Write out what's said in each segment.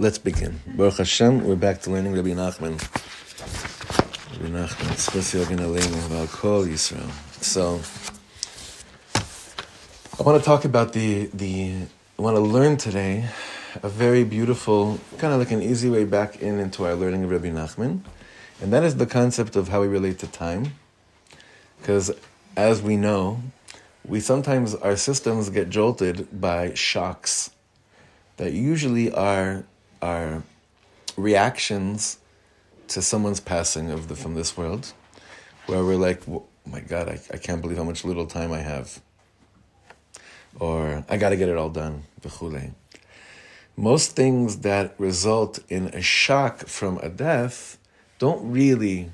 let's begin. Baruch Hashem, we're back to learning Rabbi Nachman. Rabbi Nachman, about Kol Yisrael. So, I want to talk about the, the, I want to learn today a very beautiful, kind of like an easy way back in into our learning of Rabbi Nachman. And that is the concept of how we relate to time. Because as we know, we sometimes, our systems get jolted by shocks that usually are, are reactions to someone's passing of the, from this world, where we're like, oh my God, I, I can't believe how much little time I have. Or I got to get it all done. Most things that result in a shock from a death don't really,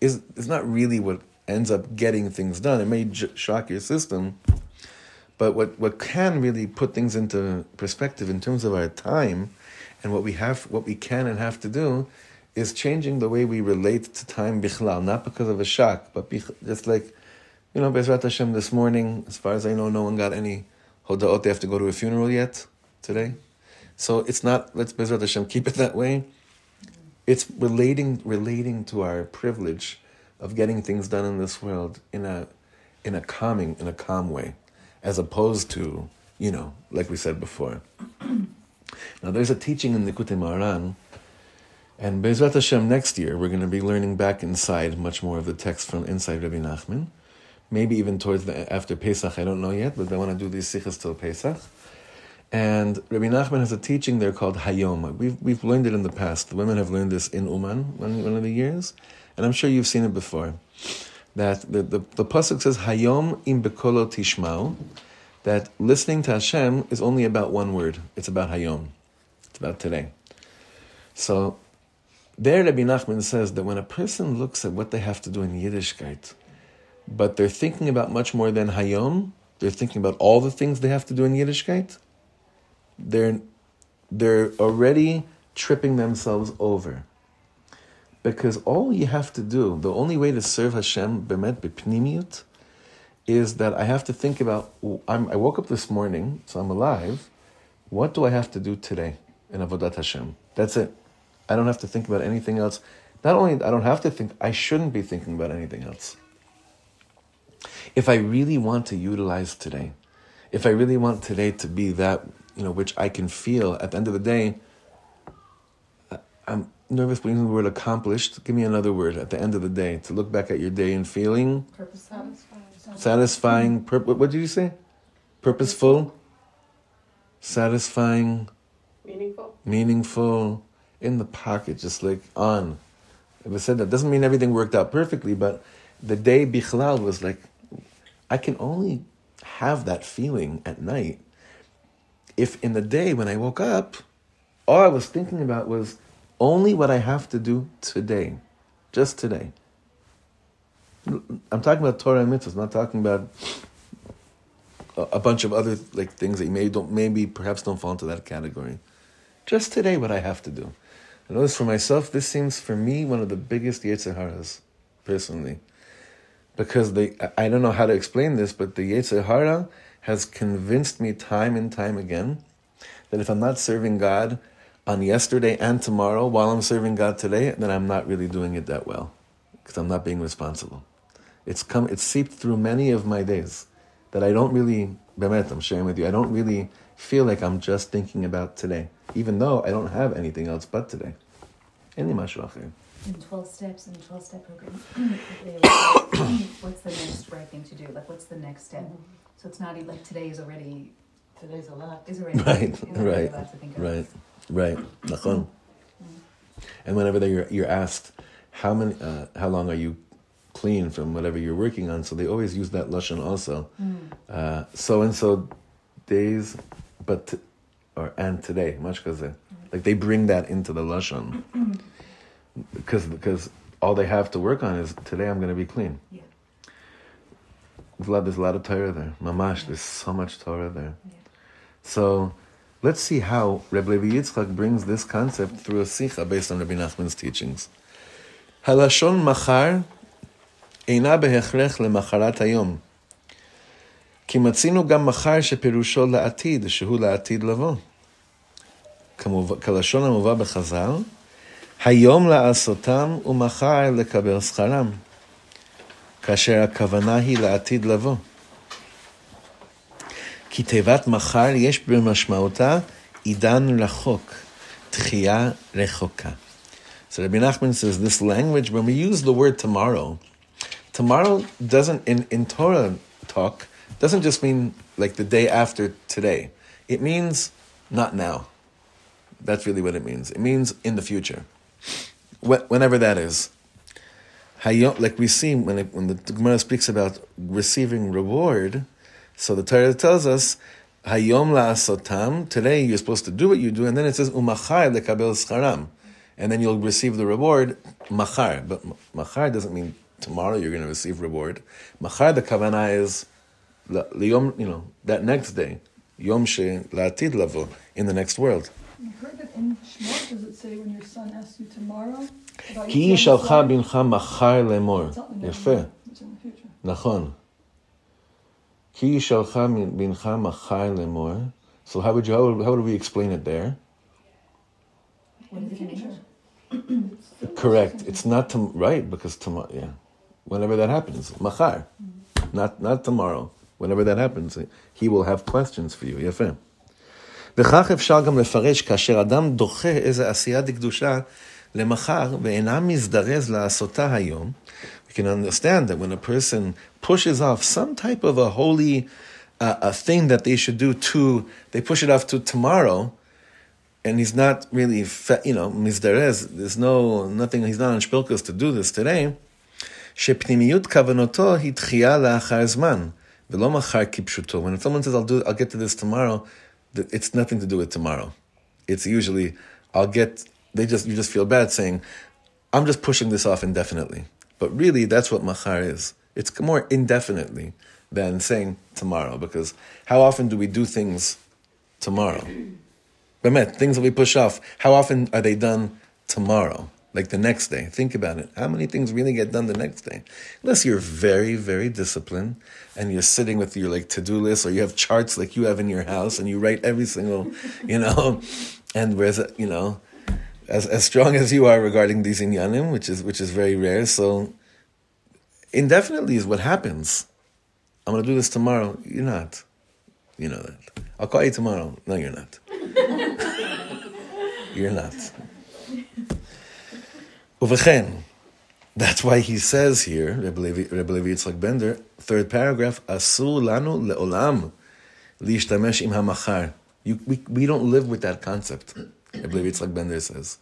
is, is not really what ends up getting things done. It may j- shock your system, but what, what can really put things into perspective in terms of our time and what we have, what we can and have to do, is changing the way we relate to time bichlal, not because of a shock, but just like, you know, Bezrat Hashem this morning, as far as I know, no one got any hodaot. They have to go to a funeral yet today. So it's not, let's Bezrat Hashem keep it that way. It's relating, relating to our privilege of getting things done in this world in a in a calming, in a calm way, as opposed to, you know, like we said before. Now there's a teaching in Likutei Moharan, and Bezrat Hashem next year we're going to be learning back inside much more of the text from inside Rabbi Nachman. Maybe even towards the after Pesach, I don't know yet, but I want to do these sikhs till Pesach. And Rabbi Nachman has a teaching there called Hayom. We've, we've learned it in the past. The women have learned this in Uman one, one of the years and I'm sure you've seen it before, that the, the, the Pasuk says, Hayom im bekolo tishmau, that listening to Hashem is only about one word. It's about Hayom. It's about today. So there Rabbi Nachman says that when a person looks at what they have to do in Yiddishkeit, but they're thinking about much more than Hayom, they're thinking about all the things they have to do in Yiddishkeit, they're, they're already tripping themselves over. Because all you have to do, the only way to serve Hashem bemet b'pnimiyut, is that I have to think about. I'm, i woke up this morning, so I'm alive. What do I have to do today in avodat Hashem? That's it. I don't have to think about anything else. Not only I don't have to think, I shouldn't be thinking about anything else. If I really want to utilize today, if I really want today to be that, you know, which I can feel at the end of the day, I'm nervous but using the word accomplished. Give me another word at the end of the day to look back at your day and feeling Purpose satisfying. Satisfying. Pur- what did you say? Purposeful. Satisfying. Meaningful. Meaningful. In the pocket, just like on. It was said that doesn't mean everything worked out perfectly, but the day bichlal was like, I can only have that feeling at night if in the day when I woke up, all I was thinking about was only what I have to do today, just today. I'm talking about Torah and mitzvahs, not talking about a, bunch of other like things that you may don't maybe perhaps don't fall into that category. Just today, what I have to do. I notice for myself, this seems for me one of the biggest yetzer haras, personally, because they I don't know how to explain this, but the yetzer hara has convinced me time and time again that if I'm not serving God on yesterday and tomorrow while I'm serving God today, then I'm not really doing it that well because I'm not being responsible. It's come, it's seeped through many of my days that I don't really, Bemet, I'm sharing with you, I don't really feel like I'm just thinking about today, even though I don't have anything else but today. Any In 12 steps, in the 12 step program, what's the next right thing to do? Like, what's the next step? So it's not like today is already. Today's a lot. Is already. Right, right, right. Right. Nachon. And whenever you're, you're asked, how many, uh, how long are you clean from whatever you're working on? So they always use that lashon also. Uh, so and so days, but t- or and today, much because like they bring that into the lashon because because all they have to work on is today I'm going to be clean. Yeah. There's a lot, there's a lot of Torah there. Mamash, there's so much Torah there. Yeah. So Let's see how Reb Levi Yitzchak brings this concept through a sikha based on Rabbi Nachman's teachings. Halashon machar אינה בהכרח למחרת היום. כי מצינו גם מחר שפירושו לעתיד, שהוא לעתיד לבוא. כמובן- כלשון המובא בחז"ל, היום לעשותם ומחר לקבל שכרם, כאשר הכוונה היא לעתיד לבוא. כי תיבת מחר יש במשמעותה עידן רחוק, תחייה רחוקה. So Rabbi Nachman says this language, when we use the word tomorrow, tomorrow doesn't, in, in Torah talk, doesn't just mean like the day after today. It means not now. That's really what it means. It means in the future, whenever that is. Hayom, like we see when, it, when the Gemara speaks about receiving reward, so the Torah tells us, Hayom la'asotam, today you're supposed to do what you do, and then it says, Umachar lekabel scharam, and then you'll receive the reward, machar. But machar doesn't mean tomorrow you're going to receive reward. Machar, the kavanah is, la- liyom, you know, that next day, yom she la'atid lavo, in the next world. I heard that in Shemot, does it say when your son asks you tomorrow? about כי Yitzhak שלחה son? בנך מחר לאמור. Something like יפה, that. It's in the future. נכון. כי שלחה בנך מחר לאמור. So how would you, how would, how would we explain it there? What is it in English? Correct. It's not tom- right because tomorrow. Yeah, whenever that happens, machar, not not tomorrow. Whenever that happens, he will have questions for you. יפה. וכך אפשר גם לפרש כאשר אדם דוחה איזה עשייה דקדושה למחר ואינה מזדרז לעשותה היום. We can understand that when a person pushes off some type of a holy uh, a thing that they should do to, they push it off to tomorrow, and he's not really, fa- you know, mizdarez, there's no, nothing, he's not on shpilkus to do this today, שפנימיות כוונתו היא דחייה לאחר זמן, ולא מחר כפשוטו. When someone says, I'll, do, I'll get to this tomorrow, th- it's nothing to do with tomorrow. It's usually, I'll get, they just, you just feel bad saying, I'm just pushing this off indefinitely. But really, that's what machar is. It's more indefinitely than saying tomorrow, because how often do we do things tomorrow? Bemet, things that we push off, how often are they done tomorrow? Like the next day? Think about it. How many things really get done the next day? Unless you're very, very disciplined and you're sitting with your like to-do list or you have charts like you have in your house and you write every single, you know, and whereas, you know, as, as strong as you are regarding these inyanim, which is which is very rare, so indefinitely is what happens. I'm gonna do this tomorrow. You're not. You know that. I'll call you tomorrow. No, you're not. You're not. Uvechem. That's why he says here, Rebbe Levi Rebbe Levi Yitzchak Bender, third paragraph, Asur lanu leolam lishtamesh im hamachar. You, we, we don't live with that concept, Rebbe Levi Yitzchak Bender says.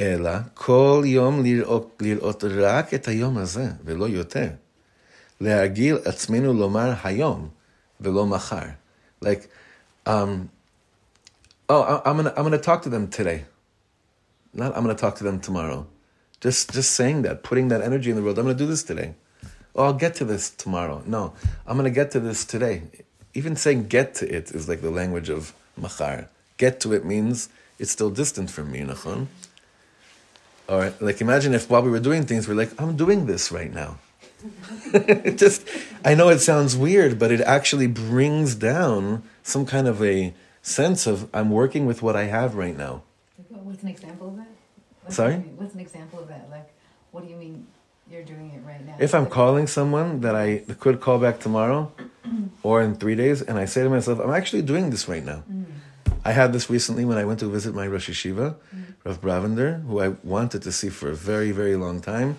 אלא כל יום לראות, לראות רק את היום הזה, ולא יותר. להרגיל עצמנו לומר היום, ולא מחר. Like, um, oh, I- I'm gonna, I'm gonna talk to them today. Not I'm gonna talk to them tomorrow. Just, just saying that, putting that energy in the world. I'm gonna do this today. Oh, I'll get to this tomorrow. No, I'm gonna get to this today. Even saying get to it is like the language of machar. Get to it means it's still distant from me, nachon? Or like imagine if while we were doing things, we're like, I'm doing this right now. just I know it sounds weird, but it actually brings down some kind of a sense of I'm working with what I have right now. What's an example of that? What do Sorry? What's an example of that? Like, what do you mean you're doing it right now? If I'm Like, calling someone that I could call back tomorrow or in three days, and I say to myself, I'm actually doing this right now. Mm. I had this recently when I went to visit my Rosh Yeshiva, mm. Rav Brovender, who I wanted to see for a very, very long time.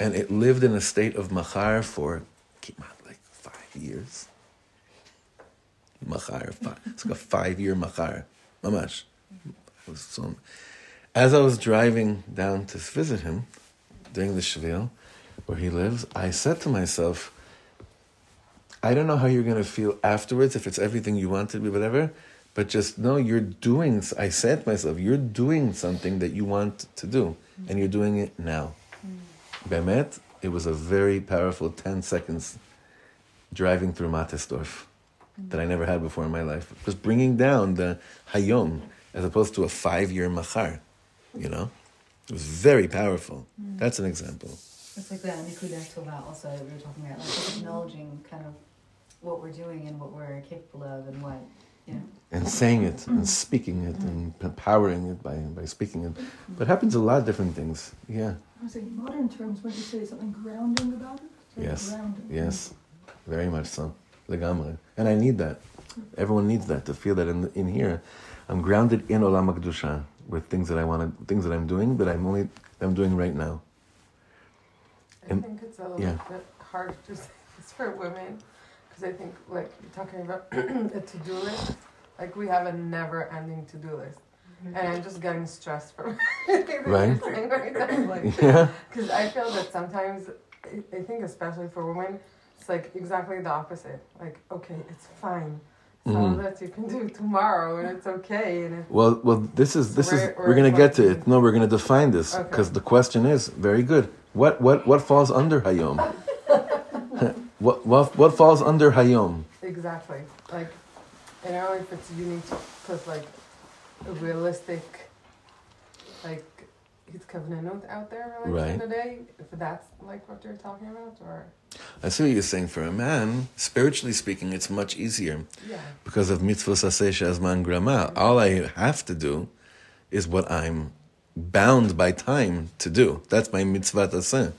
And it lived in a state of machar for kimat, like five years. Machar, five, it's like a five year machar. Mamash. Mm. It was so, as I was driving down to visit him during the Shvil, where he lives, I said to myself, I don't know how you're going to feel afterwards, if it's everything you want to be, whatever, but just know you're doing, I said to myself, you're doing something that you want to do, and you're doing it now. Mm. Bemet, it was a very powerful 10 seconds driving through Mattersdorf mm. that I never had before in my life. Just bringing down the hayom as opposed to a five year machar, you know? It was very powerful. Mm. That's an example. It's like the Nikuda Tova also that we were talking about, like acknowledging kind of what we're doing and what we're capable of and what Yeah. and saying it and mm. speaking it mm. and empowering it by, by speaking it. But it happens a lot of different things. Yeah. I was saying, modern terms, when you say something grounding about it, Yes. grounding. Yes. Very much so. Legamre. And I need that. Everyone needs that to feel that in, in here. I'm grounded in Olam HaKdusha with things that I want to, things that I'm doing that I'm only, I'm doing right now. I And- think it's a little yeah. bit hard to say this for women because I think, like, you're talking about a to do list, like, we have a never ending to do list. Mm-hmm. And I'm just getting stressed from everything that Right. you're saying right now. Like, Yeah. because I feel that sometimes, I- I think, especially for women, it's like exactly the opposite. Like, okay, it's fine. Mhm. of that you can do tomorrow and it's okay. And it, Well, well, this is this is we're gonna get to it. No, we're gonna define this Okay. because the question is very good. What what what falls under Hayom? what what what falls under Hayom? Exactly. Like, I don't know if it's unique because like a realistic, like, it's covenant out there like Right. for the day. If that's like what you're talking about, or I see what you're saying. For a man, spiritually speaking, it's much easier yeah, because of mitzvos aseh shazman grama. All I have to do is what I'm bound by time to do. That's my mitzvah aseh,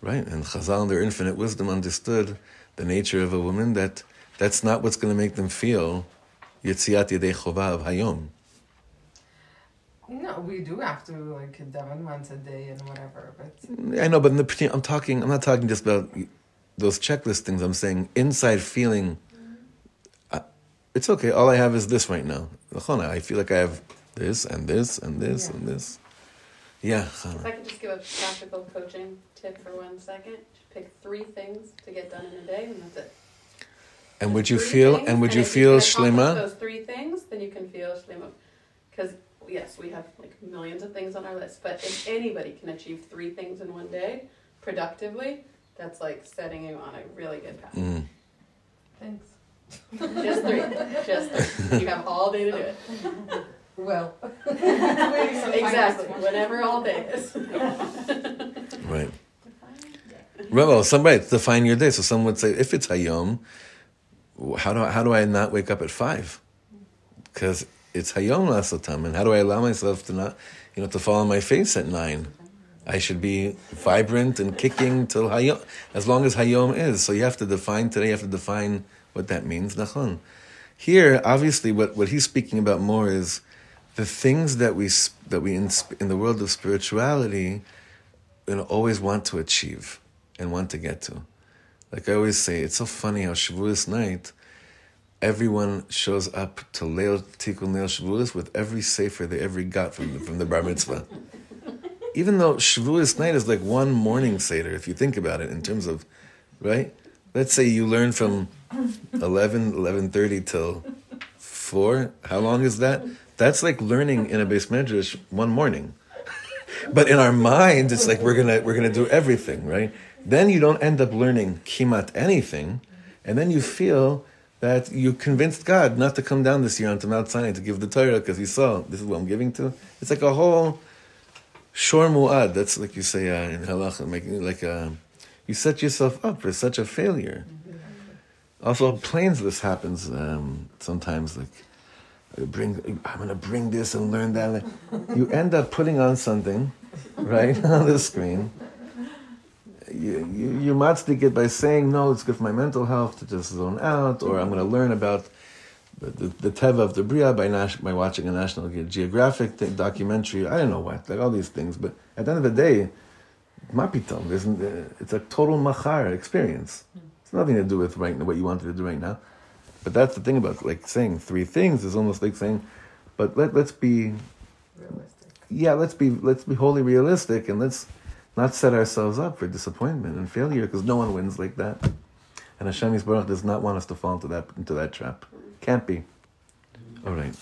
right? And Chazal, in their infinite wisdom, understood the nature of a woman that that's not what's going to make them feel yetziat yedei chova of hayom. No, we do have to like daven once a day and whatever. But I know, but in the I'm talking. I'm not talking just about those checklist things. I'm saying inside feeling. Uh, it's okay. All I have is this right now. Chana, I feel like I have this and this and this Yeah. and this. Yeah, If I could just give a practical coaching tip for one second, just pick three things to get done in a day, and that's it. And would you feel? things, And would you if feel can shlema? Those three things, then you can feel shlema. Because yes, we have like millions of things on our list, but if anybody can achieve three things in one day productively, that's like setting you on a really good path. Mm. thanks. Just three, just three. You have all day to do it. Well, Exactly, whatever all day is. Right. Right, Well, somebody define your day. So someone would say, if it's Hayom, how do I, how do I not wake up at five? Because it's Hayom Lasatam, and how do I allow myself to not, you know, to fall on my face at nine? I should be vibrant and kicking till Hayom, as long as Hayom is. So you have to define today. You have to define what that means. Nachon. Here, obviously, what, what he's speaking about more is the things that we that we in, in the world of spirituality you know, always want to achieve and want to get to. Like I always say, it's so funny how Shavuos night, everyone shows up to Leil Tikkun Leil Shavuos with every sefer they ever got from the, from the Bar Mitzvah. Even though Shavuos night is like one morning seder, if you think about it in terms of, right? Let's say you learn from 11, 11.30 till 4. How long is that? That's like learning in a beis medrash one morning. But in our mind, it's like we're gonna we're gonna do everything, right? Then you don't end up learning kimat anything, and then you feel that you convinced God not to come down this year onto Mount Sinai to give the Torah because He saw this is what I'm giving to. It's like a whole shor muad. That's like you say uh, in halacha, making like a you set yourself up for such a failure. Also, planes this happens um, sometimes. Like I bring, I'm gonna bring this and learn that. You end up putting on something, right on the screen. You you, you matchstick it by saying no, it's good for my mental health to just zone out, or I'm gonna learn about the, the, the teva of the bria by by watching a National Geographic thing, documentary. I don't know what, like all these things. But at the end of the day, mapitom isn't. uh, It's a total machar experience. It's nothing to do with right now what you wanted to do right now. But that's the thing about like saying three things is almost like saying, but let let's be realistic. yeah let's be let's be wholly realistic and let's not set ourselves up for disappointment and failure because no one wins like that. And Hashem Yisbarach does not want us to fall into that into that trap. Can't be. All right.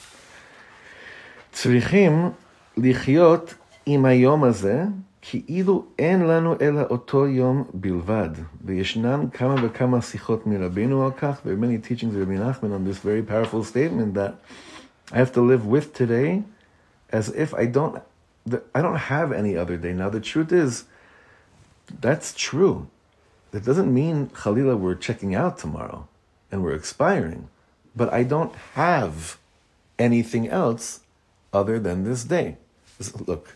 צריכים לחיות עם היום הזה כאילו אין לנו אלא אותו יום בלבד. וישנן כמה וכמה שיחות מרבינו על כך. There are many teachings of Rabbi Nachman on this very powerful statement that I have to live with today as if I don't, I don't have any other day. Now the truth is, that's true. That doesn't mean, Khalila, we're checking out tomorrow and we're expiring. but I don't have anything else other than this day. Look,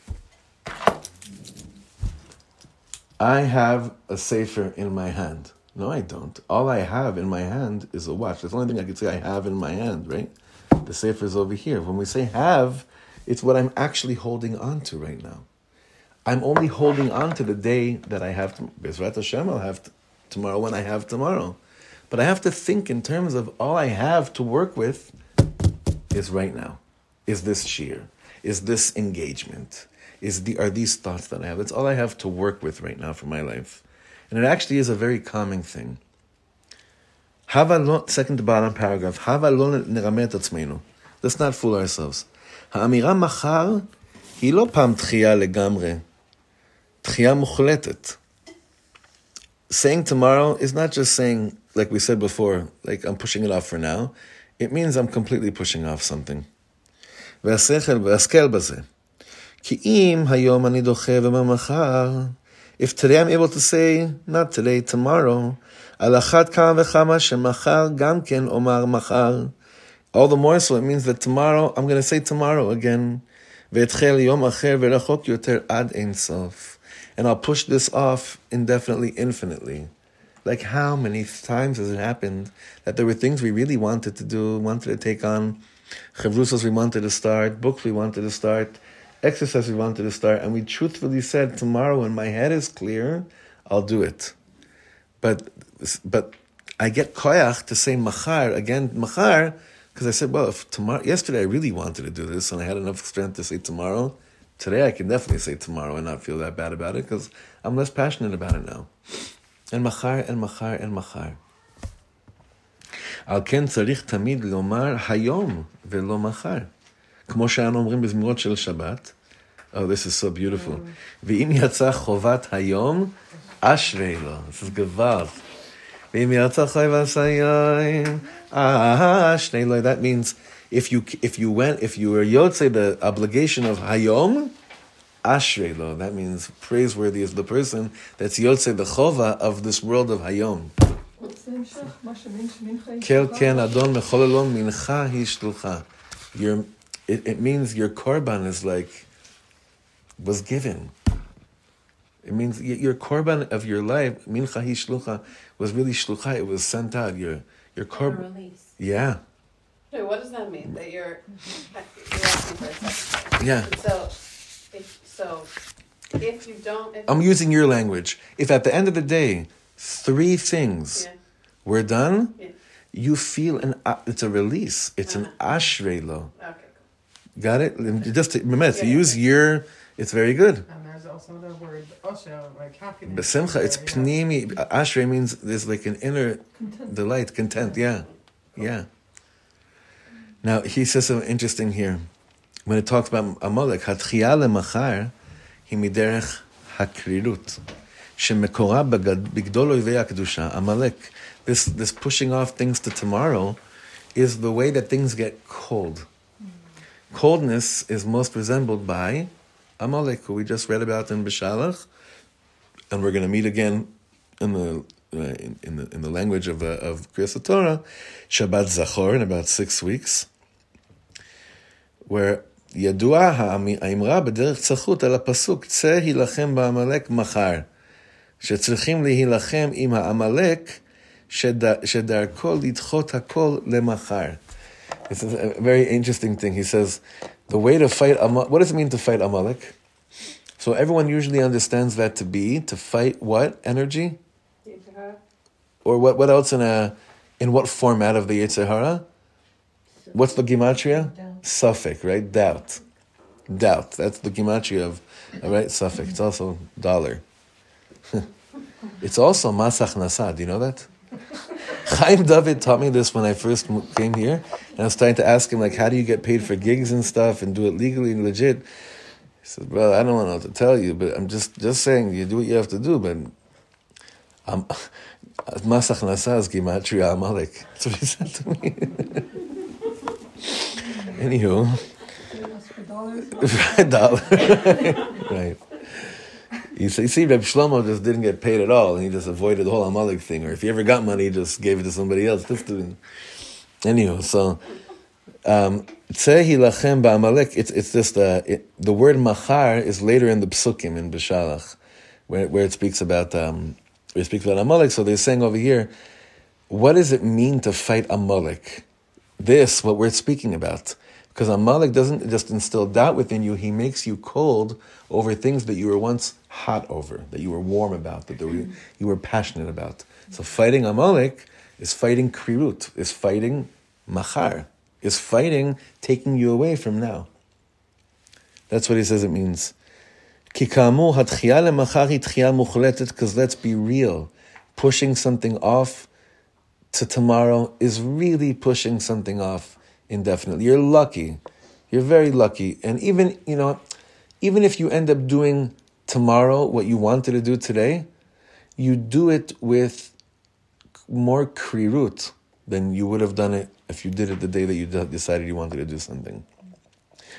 I have a sefer in my hand. No, I don't. All I have in my hand is a watch. That's the only thing I could say I have in my hand, right? The sefer is over here. When we say have, it's what I'm actually holding on to right now. I'm only holding on to the day that I have. To, Bezrat Hashem, I'll have tomorrow when I have tomorrow. But I have to think in terms of all I have to work with is right now. Is this sheer? Is this engagement? Is the are these thoughts that I have? That's all I have to work with right now for my life. And it actually is a very calming thing. Second to bottom paragraph. Let's not fool ourselves. האמירה מחר היא לא פעם דחייה לגמרי, דחייה מוחלטת. Saying tomorrow is not just saying, like we said before, like I'm pushing it off for now. It means I'm completely pushing off something. והשכל והשכל בזה. כי אם היום אני דוחה וממחר, if today I'm able to say, not today, tomorrow, על אחת כמה וכמה שמחר גם כן אומר מחר. All the more so, it means that tomorrow, I'm going to say tomorrow again, And I'll push this off indefinitely, infinitely. Like how many times has it happened that there were things we really wanted to do, wanted to take on, chavrusas we wanted to start, books we wanted to start, exercise we wanted to start, and we truthfully said, tomorrow when my head is clear, I'll do it. But, but I get koyach to say machar, again, machar, because I said, well, if tomorrow yesterday I really wanted to do this and I had enough strength to say tomorrow. Today I can definitely say tomorrow and not feel that bad about it because I'm less passionate about it now. And machar and machar and machar. על כן צריך תמיד לומר היום ולא מחר. כמו שאנו אומרים בזמירות של שבת. Oh, this is so beautiful. ואם יצא חובת היום, אשרי לו. This is גוואלד. Ah, that means if you if you went if you were yotze the obligation of hayom, ashrelo. That means praiseworthy is the person that's yotze the chova of this world of hayom. Your, it, it means your korban is like was given. It means your korban of your life, mincha hishlucha, was really shlucha. It was sent out. Your, your korban. Release. Yeah, Wait, what does that mean? That you're you're asking for a second. yeah. So, if, so if you don't, if, I'm using your language. If at the end of the day, three things yeah, were done, yeah. you feel an, a- it's a release. It's an Uh-huh. ashrelo. Okay, Got it? Just to, remember, to Yeah. use your, it's very good. And there's also the word osha, like happiness. Besimcha, it's pnimi. Ashrei means there's like an inner content. delight, content. Yeah, yeah. Now he says something interesting here. When it talks about Amalek, hatchia machar he miderech hakrirut, shemekora bigdol oivei kedusha. Amalek, this this pushing off things to tomorrow, is the way that things get cold. Coldness is most resembled by Amalek, who we just read about in Beshalach, and we're going to meet again in the uh, in, in the in the language of uh, of Kriyas Torah, Shabbat Zachor in about six weeks, where ידוע האמ- האמרה בדרך צחות על הפסוק צא הילחם בעמלק מחר, שצריכים להילחם עם העמלק שד- שדרכו לדחות הכל למחר. This is a very interesting thing. He says, the way to fight Amalek, what does it mean to fight Amalek? So everyone usually understands that to be to fight what energy, Yitzhak, or what? What else in a in what format of the yetzer hara? What's the gematria? Doubt. Safek, right? Doubt, doubt. That's the gematria of, right Safek. It's also dollar. it's also mas hachnasa. Do you know that? Chaim David taught me this when I first came here, and I was trying to ask him like, how do you get paid for gigs and stuff and do it legally and legit? He said, "Well, I don't know what to tell you, but I'm just just saying you do what you have to do, but um, Mas Hachnasa is Gematria Amalek. That's what he said to me. Anywho, for dollars. right. You see, Reb Shlomo just didn't get paid at all, and he just avoided the whole Amalek thing. Or if he ever got money, he just gave it to somebody else. This doing. Anyway, so um, Tzeh hilachem ba'amalek. It's it's just uh, it, the word machar is later in the psukim in Beshalach, where where it speaks about um, where it speaks about Amalek. So they're saying over here, what does it mean to fight Amalek? This what we're speaking about. Because Amalek doesn't just instill doubt within you; he makes you cold over things that you were once hot over, that you were warm about, that were, you were passionate about. So fighting Amalek is fighting krirut, is fighting machar, is fighting taking you away from now. That's what he says it means. Because let's be real, pushing something off to tomorrow is really pushing something off indefinitely. You're lucky. You're very lucky. And even, you know, even if you end up doing tomorrow what you wanted to do today, you do it with more krirut than you would have done it if you did it the day that you decided you wanted to do something.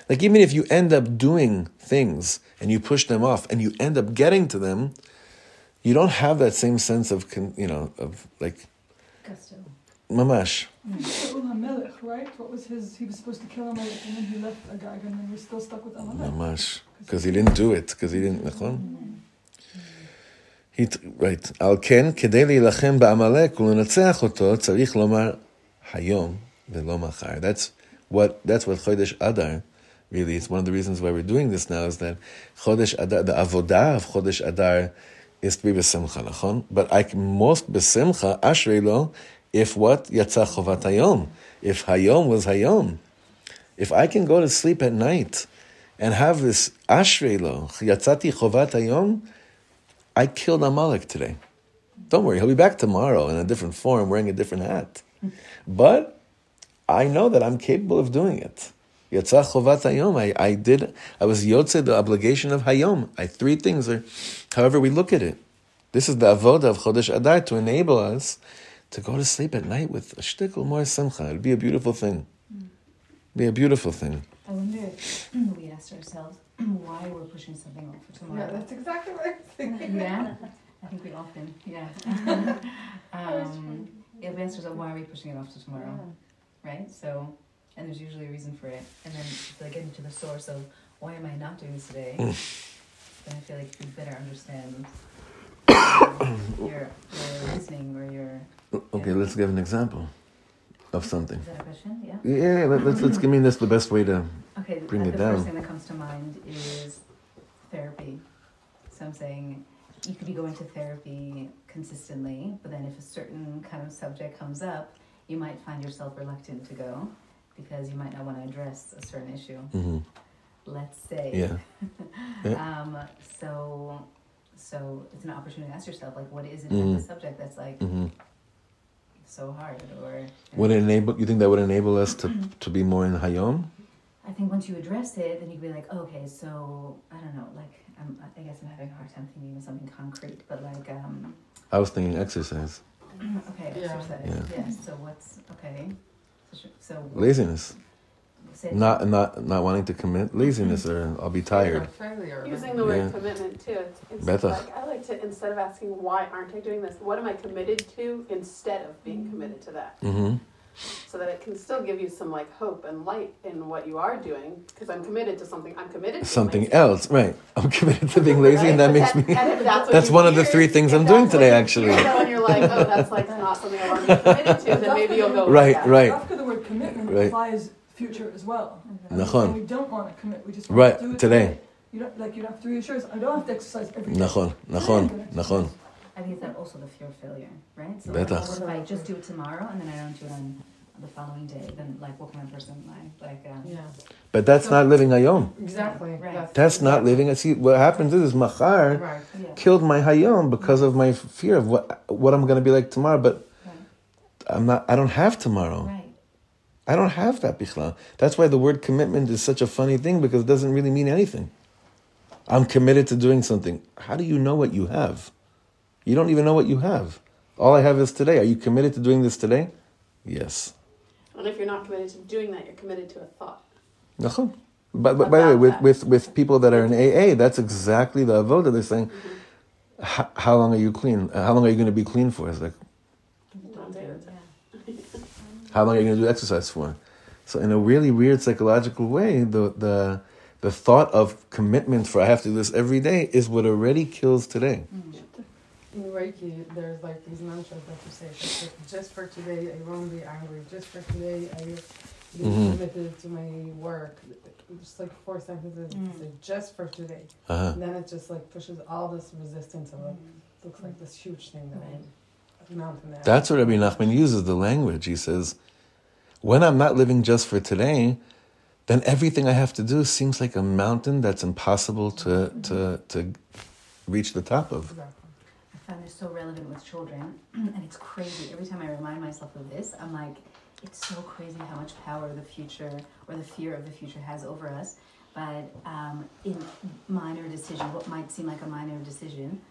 Like even if you end up doing things and you push them off and you end up getting to them, you don't have that same sense of you know of like Gusto. mamash. Shaul HaMelech, right? What was his? He was supposed to kill Amalek, and then he left Agag, and then we're still stuck with Amalek. Mamash, because he didn't do it, because he didn't. נכון? He, right. על כן, כדי להילחם בעמלק ולנצח אותו, צריך לומר hayom velo. That's what that's what Chodesh Adar really is. One of the reasons why we're doing this now is that Chodesh Adar, the avodah of Chodesh Adar is to be besimcha, nachon? But I can most besimcha ashrei lo if what yatza chovat hayom, if hayom was hayom, if I can go to sleep at night and have this ashrei lo yatzati chovat hayom, I killed Amalek today. Don't worry, he'll be back tomorrow in a different form, wearing a different hat. But I know that I'm capable of doing it. Yatzah chovat hayom. I, I did. I was yotze the obligation of hayom. I three things are, however we look at it. This is the avoda of Chodesh Adar to enable us to go to sleep at night with a shtickle more simcha. It'd be a beautiful thing. Be a beautiful thing. I wonder if we asked ourselves why we're pushing something off for tomorrow. Yeah, that's exactly what I was thinking. Yeah, I think we often, yeah. um, if we asked ourselves why are we pushing it off to tomorrow, right? So, and there's usually a reason for it. And then if I get into the source of why am I not doing this today, then I feel like you better understand your, your reasoning or your. Okay, let's give an example of something. Is that a question? Yeah. Yeah, yeah, let, let's let's give me this the best way to. Okay, Bring it the down. first thing that comes to mind is therapy. So I'm saying you could be going to therapy consistently, but then if a certain kind of subject comes up, you might find yourself reluctant to go because you might not want to address a certain issue. hmm Let's say. Yeah. Yeah. um, so, so it's an opportunity to ask yourself, like, what is it Mhm. about the subject that's like hmm so hard, or Would it enable? You think that would enable us to to be more in hayom? I think once you address it, then you'd be like, okay, so I don't know, like I'm, I guess I'm having a hard time thinking of something concrete, but like, um, I was thinking exercise, okay, Yeah. exercise, Yeah. yeah. So what's okay? So, so laziness, not not not wanting to commit, laziness, or I'll be tired. Failure. Using the word Yeah. commitment too. It's, it's Better. like I like to instead of asking why aren't I doing this, what am I committed to instead of being committed to that, hmm so that it can still give you some like hope and light in what you are doing because I'm committed to something. I'm committed to Something lazy. else, right? I'm committed to being lazy, and that Right? makes But me. that- and if that's That's you one of the three things I'm doing today, you actually. hear, though, and you're like, oh, that's like not something I want to be committed to. Then maybe you'll go. Right, that. right. After the word commitment Right. applies future as well. And we don't want to commit. We just want Right, to do it today. You don't like you don't have to reassure us. I don't have to exercise every day. Nachon, Today I'm nachon, gonna exercise. nachon. I think it's also the fear of failure, right? So Better. what if I just do it tomorrow and then I don't do it on the following day? Then like, what kind of person am I? Like, um, Yeah, But that's not living hayom. exactly. Right. That's not living. See, what happens is, is machar Right. yeah. killed my hayom because of my fear of what what I'm going to be like tomorrow. But Right. I'm not. I don't have tomorrow. Right. I don't have that bichla. That's why the word commitment is such a funny thing because it doesn't really mean anything. I'm committed to doing something. How do you know what you have? You don't even know what you have. All I have is today. Are you committed to doing this today? Yes. And if you're not committed to doing that, you're committed to a thought. Nachon. But, but by the way, with, that. with, with people that are in AA, that's exactly the avoda. They're saying, mm-hmm. "H- how long are you clean? How long are you going to be clean for? It's like, Don't do it. How long are you going to do exercise for? So in a really weird psychological way, the the the thought of commitment for I have to do this every day is what already kills today. Mm-hmm. In Reiki, there's like these mantras that you say. Like, just for today, I won't be angry. Just for today, I will be Mhm. committed to my work. Just like four sentences. Mm. It's like, just for today. Uh-huh. And then it just like pushes all this resistance of it. Looks like this huge thing that I a mountain there. That's what Rabbi Nachman uses the language. He says, when I'm not living just for today, then everything I have to do seems like a mountain that's impossible to to to reach the top of. Exactly. Find this so relevant with children, and it's crazy. Every time I remind myself of this, I'm like, it's so crazy how much power the future or the fear of the future has over us. But um, in minor decision, what might seem like a minor decision,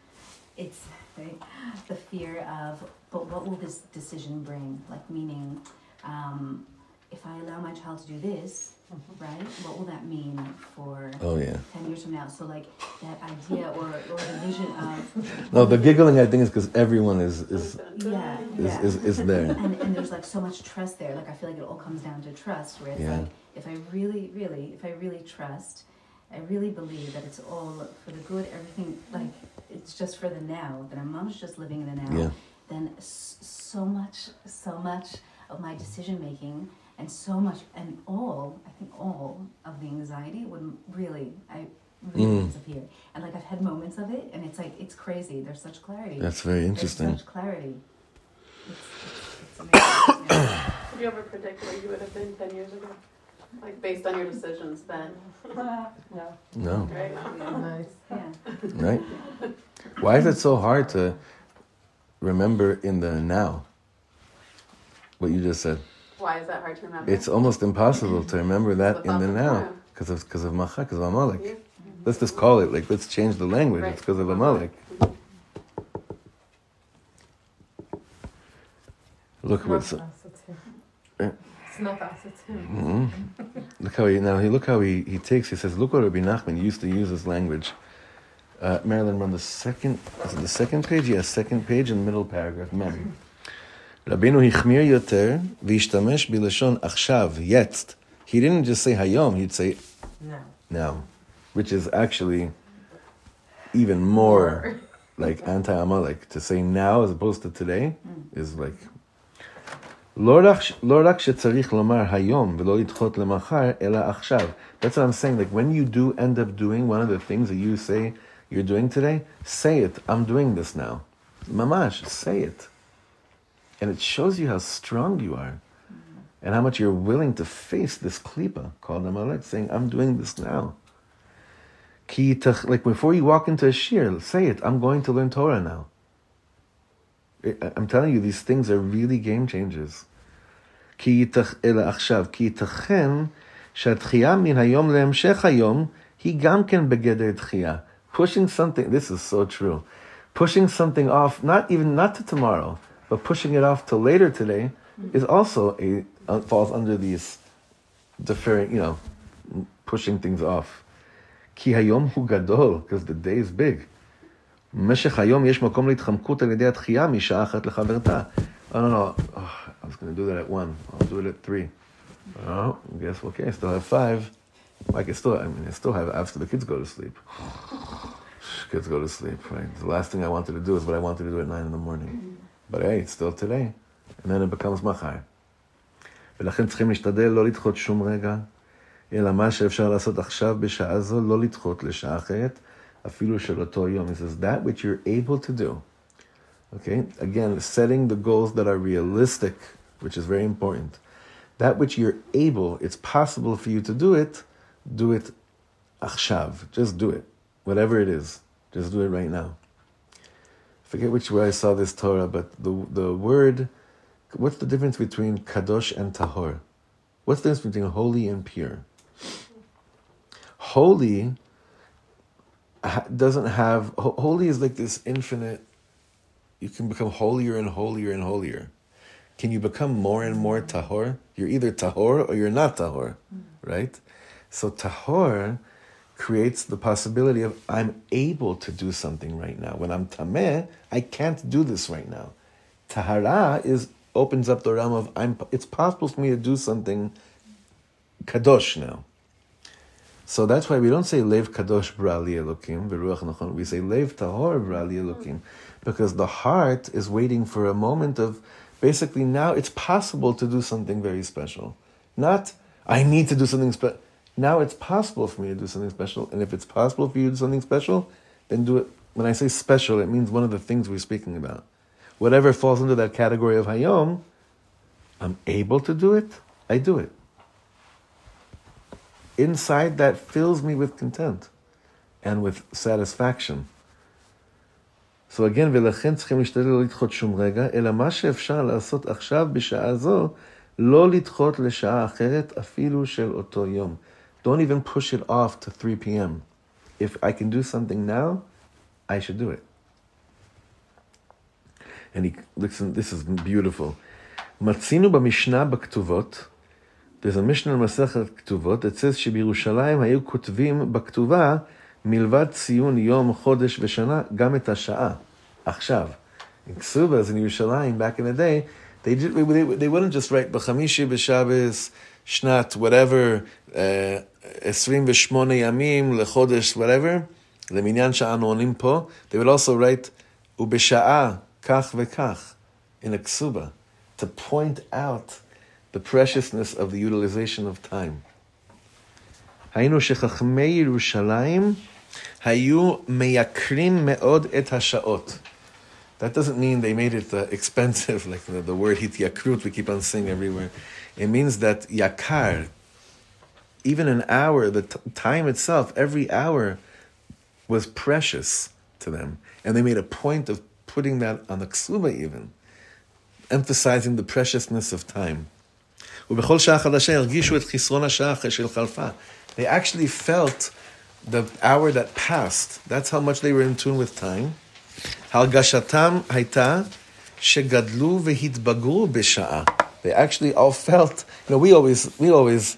it's right, the fear of, but what will this decision bring? Like, meaning, um, if I allow my child to do this, right, what will that mean for Oh yeah. 10 years from now? So, like, that idea or, or the vision of, No, the giggling I think is because everyone is is yeah, is, yeah. is, is there. and, and there's like so much trust there. Like I feel like it all comes down to trust. Where it's Yeah. like if I really, really, if I really trust, I really believe that it's all for the good. Everything like it's just for the now. That I'm just living in the now. Yeah. Then so much, so much of my decision making and so much and all I think all of the anxiety would really I really Mm. disappear. And like I've had moments of it, and it's like it's crazy. There's such clarity. That's very There's interesting. such clarity. It's, it's, it's amazing. Yeah. Could you ever predict where you would have been 10 years ago? Like based on your decisions then, no. No, right? Nice. yeah. right? Why is it so hard to remember in the now? What you just said. Why is that hard to remember? It's almost impossible to remember that in the now because of because of Macha, because of Amalek. Yeah. Let's just call it like let's change the language. Right. It's because of Amalek. Look Not what's us, it's him. Yeah. It's not us, it's him. Mhm. Look how he now he look how he, he takes. He says, "Look what Rabbi Nachman used to use this language." Uh, Marilyn, on the second is it the second page? Yes, second page in the middle paragraph. Mem. רבינו החמיר יותר והשתמש בלשון עכשיו, jetzt. He didn't just say hayom, he'd say No. now, which is actually even more like anti-Amalek. To say now as opposed to today is like... לא רק, לא רק שצריך לומר היום ולא לדחות למחר, אלא עכשיו. That's what I'm saying. Like when you do end up doing one of the things that you say you're doing today, say it. I'm doing this now. Mamash, say it. And it shows you how strong you are and how much you're willing to face this klipa called Amalek, saying, I'm doing this now. Ki like before you walk into a shiur, say it, I'm going to learn Torah now. I'm telling you, these things are really game changers. Ki tach, אלא עכשיו, כי ייתכן שהתחייה מן היום להמשך היום היא גם כן בגדר דחייה. Pushing something, this is so true. Pushing something off, not even, not to tomorrow, but pushing it off till later today is also a, uh, falls under these deferring, you know, pushing things off. כי היום הוא גדול, because the day is big. במשך היום יש מקום להתחמקות על ידי התחייה משעה אחת לחברתה. Oh, no, no. Oh, I was going to do that at one. I'll do it at three. Oh, guess okay. I still have five. I can still. I mean, I still have after the kids go to sleep. Kids go to sleep. Right. The last thing I wanted to do is what I wanted to do at nine in the morning. But hey, it's still today, and then it becomes מחר. ולכן צריכים להשתדל לא לדחות שום רגע, אלא מה שאפשר לעשות עכשיו בשעה זו, לא לדחות לשעה אחרת, אפילו של אותו יום. He says, that which you're able to do. Okay, again, setting the goals that are realistic, which is very important. That which you're able, it's possible for you to do it, do it achshav. Just do it. Whatever it is, just do it right now. Forget which way I saw this Torah, but the, the word, what's the difference between kadosh and tahor? What's the difference between holy and pure? Holy doesn't have, holy is like this infinite you can become holier and holier and holier. Can you become more and more tahor? You're either tahor or you're not tahor, right? So tahor creates the possibility of I'm able to do something right now. When I'm tameh, I can't do this right now. Tahara is opens up the realm of I'm. It's possible for me to do something kadosh now. So that's why we don't say lev kadosh brali elokim v'ruach nachon. We say lev tahor brali elokim, because the heart is waiting for a moment of basically now it's possible to do something very special. Not I need to do something special. Now it's possible for me to do something special, and if it's possible for you to do something special, then do it. When I say special, it means one of the things we're speaking about. Whatever falls into that category of hayom, I'm able to do it. I do it inside that fills me with content and with satisfaction. So again, ולכן צריכים להשתדל לא לדחות שום רגע, אלא מה שאפשר לעשות עכשיו בשעה זו, לא לדחות לשעה אחרת אפילו של אותו יום. Don't even push it off to 3 p.m. If I can do something now, I should do it. And he, listen, this is beautiful. מצינו במשנה בכתובות, there's a Mishnah in Masechet Ktuvot that says שבירושלים היו כותבים בכתובה מלבד ציון יום, חודש ושנה, גם את השעה. עכשיו. In Ksubas in Yerushalayim back in the day, they, did, they, they wouldn't just write בחמישי בשבס, שנת, whatever, uh, 28 ימים לחודש, whatever, למניין שאנו עונים פה, they would also write ובשעה כך וכך, in a ksuba, to point out the preciousness of the utilization of time. היינו שחכמי ירושלים היו מייקרים מאוד את השעות. That doesn't mean they made it uh, expensive, like the, the word hityakrut we keep on saying everywhere. It means that yakar, even an hour, the t- time itself, every hour was precious to them. And they made a point of putting that on the ksuba even, emphasizing the preciousness of time. They actually felt the hour that passed. That's how much they were in tune with time. They actually all felt, you know, we always, we always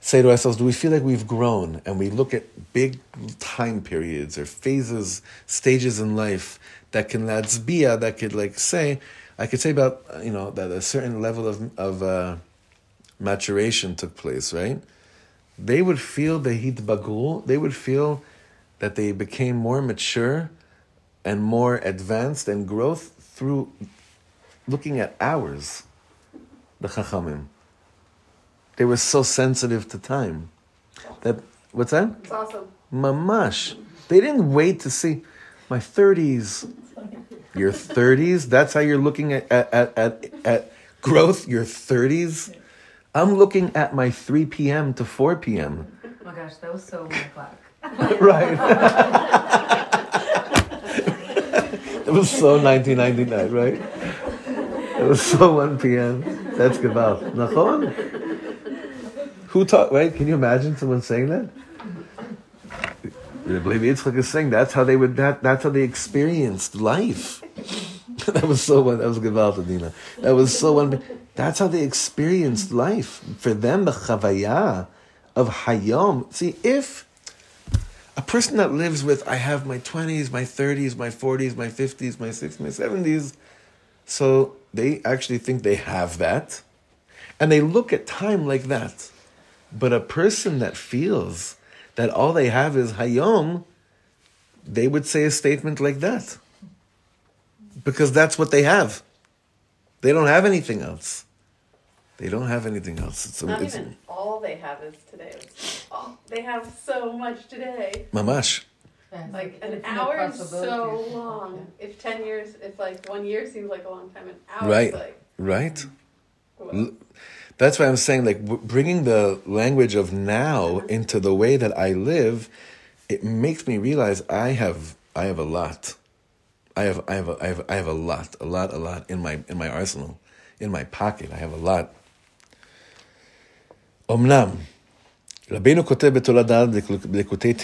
say to ourselves, do we feel like we've grown? And we look at big time periods or phases, stages in life that can latzbia, that could like say, I could say about, you know, that a certain level of, of uh, maturation took place, right? They would feel the hitbagul, they would feel that they became more mature and more advanced and growth through looking at ours, the chachamim. They were so sensitive to time. That what's that? It's awesome. Mamash. They didn't wait to see my 30s. Your 30s? That's how you're looking at, at, at, at, at growth? Your 30s? I'm looking at my 3 p.m. to 4 p.m. Oh my gosh, that was so my clock. right. it was so 1999, right? It was so 1 p.m. That's Gaval. Nachon? Who taught, right? Can you imagine someone saying that? I believe Yitzchak is saying that's how they would, that, that's how they experienced life. that was so that was Gaval, Dina. That was so. That's how they experienced life. For them, the chavaya of hayom. See, if a person that lives with, I have my 20s, my 30s, my 40s, my 50s, my 60s, my 70s, so they actually think they have that. And they look at time like that. But a person that feels that all they have is hayom, they would say a statement like that. Because that's what they have. They don't have anything else. They don't have anything else. It's, Not it's even all they have is today. Oh, they have so much today. mamash. Like an Infinite hour is so possibilities. long. If ten years, if like one year seems like a long time, an hour Right. is like. Right? what? L- that's why I'm saying, like, w- bringing the language of now into the way that I live, it makes me realize I have, I have a lot. I have, I have, a, I have, I have a lot, a lot, a lot in my, in my arsenal, in my pocket. I have a lot. אמנם, רבינו כותב בתולדה לקוטי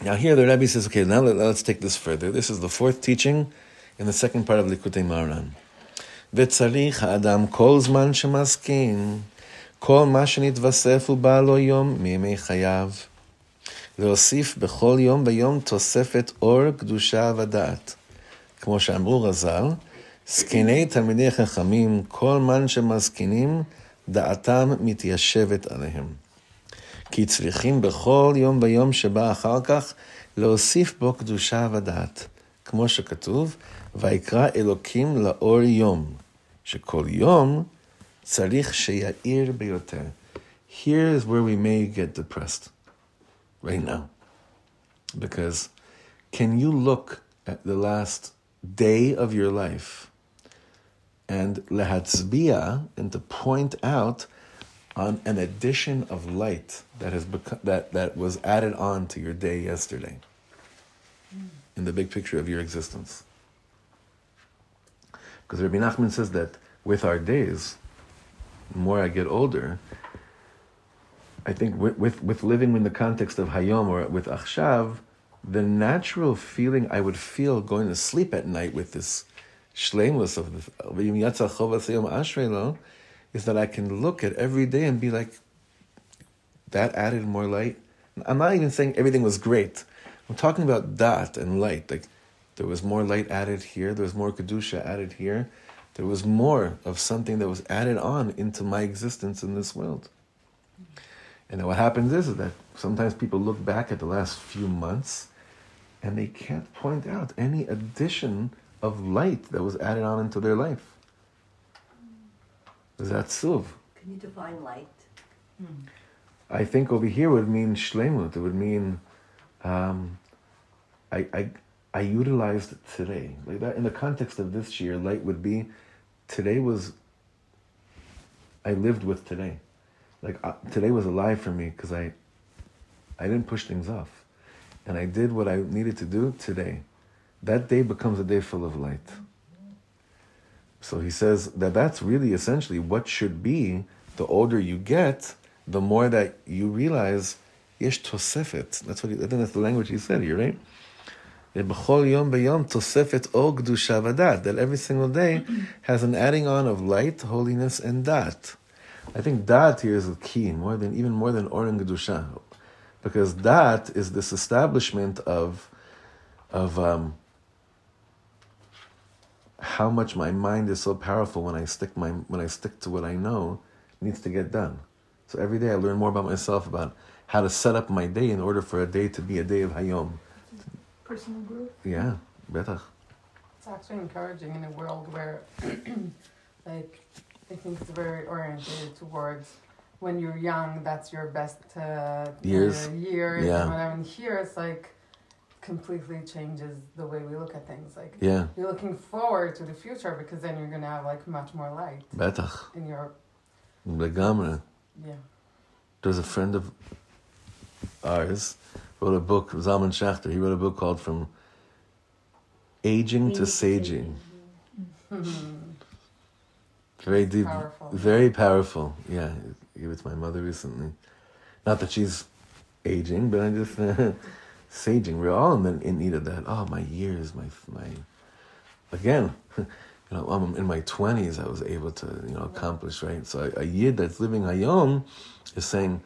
Now here the rabbi says, okay, now let, us take this further. This is the fourth teaching in the second part of Likutei Moharan. וצריך האדם כל זמן שמסכים, כל מה שנתווסף ובא לו יום מימי חייו, להוסיף בכל יום ויום תוספת אור, קדושה ודעת. כמו שאמרו רז"ל, זקני תלמידי חכמים, כל מן שמזקינים, דעתם מתיישבת עליהם. כי צריכים בכל יום ויום שבא אחר כך להוסיף בו קדושה ודעת. כמו שכתוב, ויקרא אלוקים לאור יום, שכל יום צריך שיאיר ביותר. Here is where we may get depressed right now. Because can you look at the last day of your life and lehatzbia and to point out on an addition of light that has become, that, that was added on to your day yesterday in the big picture of your existence. Because Rabbi Nachman says that with our days, the more I get older, I think with, with, with living in the context of Hayom or with Achshav, the natural feeling I would feel going to sleep at night with this shlemus of the is that I can look at every day and be like, that added more light. I'm not even saying everything was great. I'm talking about that and light. Like there was more light added here, there was more kedusha added here. There was more of something that was added on into my existence in this world. And then what happens is, is that sometimes people look back at the last few months and they can't point out any addition of light that was added on into their life. Is that suv? Can you define light? I think over here would mean shlemut. It would mean um, I, I I utilized today like that in the context of this year. Light would be today was I lived with today. Like uh, today was alive for me because I I didn't push things off, and I did what I needed to do today. That day becomes a day full of light. So he says that that's really essentially what should be. The older you get, the more that you realize yesh tosefet. That's what he, I think that's the language he said here, right? That every single day has an adding on of light, holiness, and dat. I think dat here is the key, more than even more than or and because dat is this establishment of of um, how much my mind is so powerful when I stick my when I stick to what I know needs to get done. So every day I learn more about myself about how to set up my day in order for a day to be a day of Hayom. Personal growth. Yeah, better. It's actually encouraging in a world where, like, I think it's very oriented towards when you're young, that's your best uh, Years. uh, years Yeah. and whatever. And here it's like completely changes the way we look at things. Like Yeah, you're looking forward to the future because then you're gonna have like much more light betach. in your Legamre. yeah. There's a friend of ours wrote a book, Zalman Schachter. He wrote a book called From Aging to Saging. Very deep, Powerful. very powerful. Yeah, I gave it to my mother recently. Not that she's aging, but I just saging. We're all in, in need of that. Oh, my years, my my. Again, you know, I'm in my twenties. I was able to you know accomplish right. So a, a yid that's living hayom is saying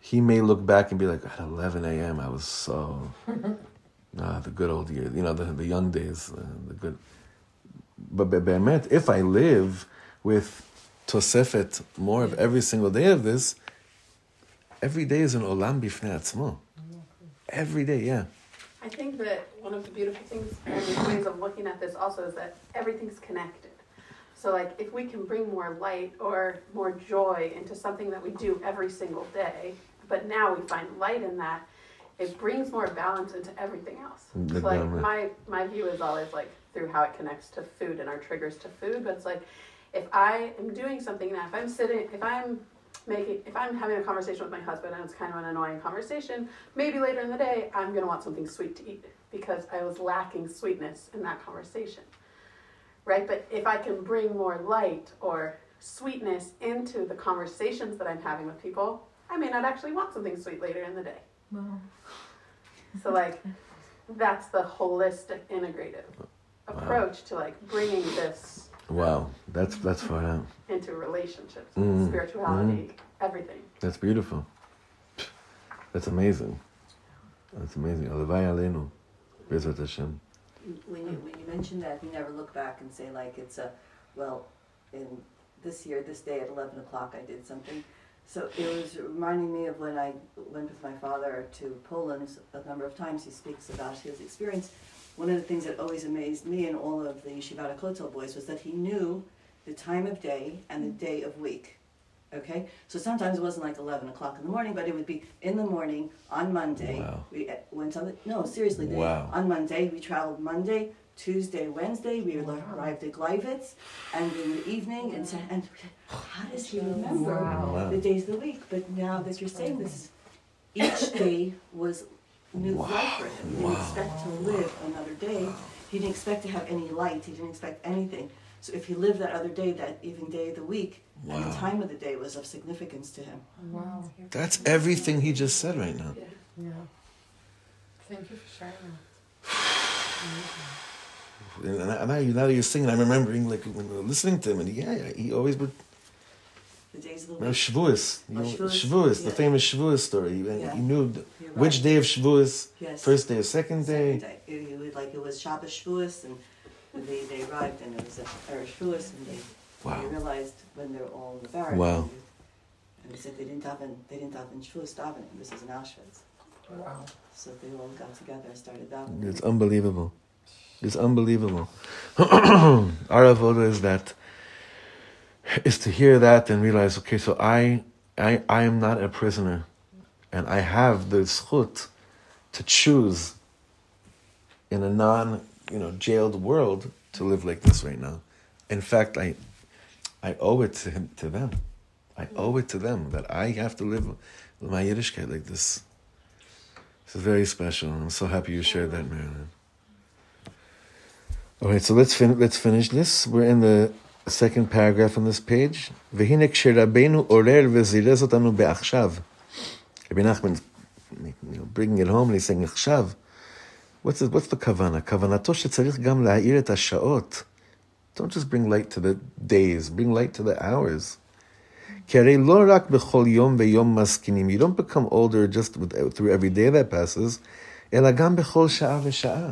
he may look back and be like, at 11 a.m. I was so. Ah, the good old years, you know, the, the young days, uh, the good. But be- be'emet, if I live with tosefet more of every single day of this, every day is an olam bifnei atzmo. Every day, yeah. I think that one of the beautiful things and ways of looking at this also is that everything's connected. So, like, if we can bring more light or more joy into something that we do every single day, but now we find light in that, it brings more balance into everything else. So, like, my my view is always like through how it connects to food and our triggers to food. But it's like, if I am doing something now, if I'm sitting, if I'm making, if I'm having a conversation with my husband and it's kind of an annoying conversation, maybe later in the day I'm gonna want something sweet to eat because I was lacking sweetness in that conversation, right? But if I can bring more light or sweetness into the conversations that I'm having with people, I may not actually want something sweet later in the day. Well, So like, that's the holistic, integrative approach to like bringing this Wow, that's that's far out. into relationships, Mm, spirituality, everything. That's beautiful. That's amazing. That's amazing. Alavai Aleinu. Bezrat Hashem. when you, when you mentioned that, you never look back and say like it's a, well, in this year, this day at eleven o'clock, I did something. So it was reminding me of when I went with my father to Poland a number of times. He speaks about his experience. One of the things that always amazed me and all of the Yeshivat Kotel boys was that he knew the time of day and the day of week. Okay, so sometimes it wasn't like eleven o'clock in the morning, but it would be in the morning on Monday. Wow. We uh, went on the no seriously. they- Wow. On Monday we traveled Monday, Tuesday, Wednesday. We arrived at Gleivitz, and in the evening and sa- and how does he remember Wow. the days of the week? But now that you're saying this, each day was new life for him. He didn't expect to live another day. He didn't expect to have any light. He didn't expect anything. So if he lived that other day, that even day of the week, and the time of the day was of significance to him. Wow. That's everything he just said right now. Yeah. Yeah. Thank you for sharing And now, now you- now that you're singing, I'm remembering like when we were listening to him, and yeah, yeah, he always would. The days of the Remember week. Shavuos, you Oh, know, Shavuos, Shavuos, the famous Shavuos story. He, Yeah. he knew th- You're which day of Shavuos, Yes. first day or second day. Second day. It, it like it was Shabbos Shavuos, and they, they arrived, and it was a Erev Shavuos, and they, Wow. they realized when they're all in the barracks. Wow. And, and they said they didn't daven, they didn't daven Shavuos davening. This is in Auschwitz. Wow. So they all got together and started davening. It's unbelievable. It's unbelievable. Our avoda is that is to hear that and realize, okay, so I, I, I am not a prisoner, and I have the zchut to choose in a non, you know, jailed world to live like this right now. In fact, I, I owe it to him, to them. I owe it to them that I have to live my Yiddishkeit like this. This is very special. I'm so happy you shared that, Marilyn. All right, so let's fin- let's finish this. We're in the second paragraph on this page. והנה כשרבנו עורר וזירז אותנו בעכשיו. Rabbi Nachman, you know, bringing it home, and he's saying עכשיו. What's the, what's the כוונה? כוונתו שצריך גם להאיר את השעות. Don't just bring light to the days, bring light to the hours. כי הרי לא רק בכל יום ויום מזקינים. You don't become older just with, through every day that passes, אלא גם בכל שעה ושעה.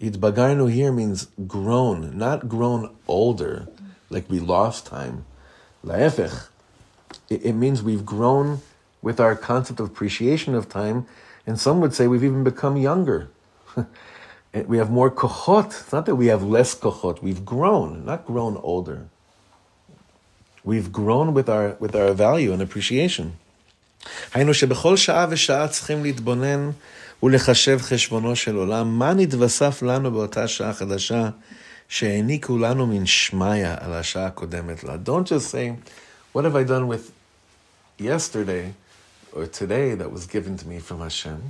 Itbagarnu here means grown, not grown older, like we lost time. Laefech. It, it means we've grown with our concept of appreciation of time, and some would say we've even become younger. And we have more kohot. It's not that we have less kohot. We've grown, not grown older. We've grown with our, with our value and appreciation. היינו שבכל שעה ושעה צריכים להתבונן ולחשב חשבונו של עולם, מה נתווסף לנו באותה שעה חדשה שהעניקו לנו מן שמיא על השעה הקודמת לה. Don't just say, what have I done with yesterday or today that was given to me from Hashem?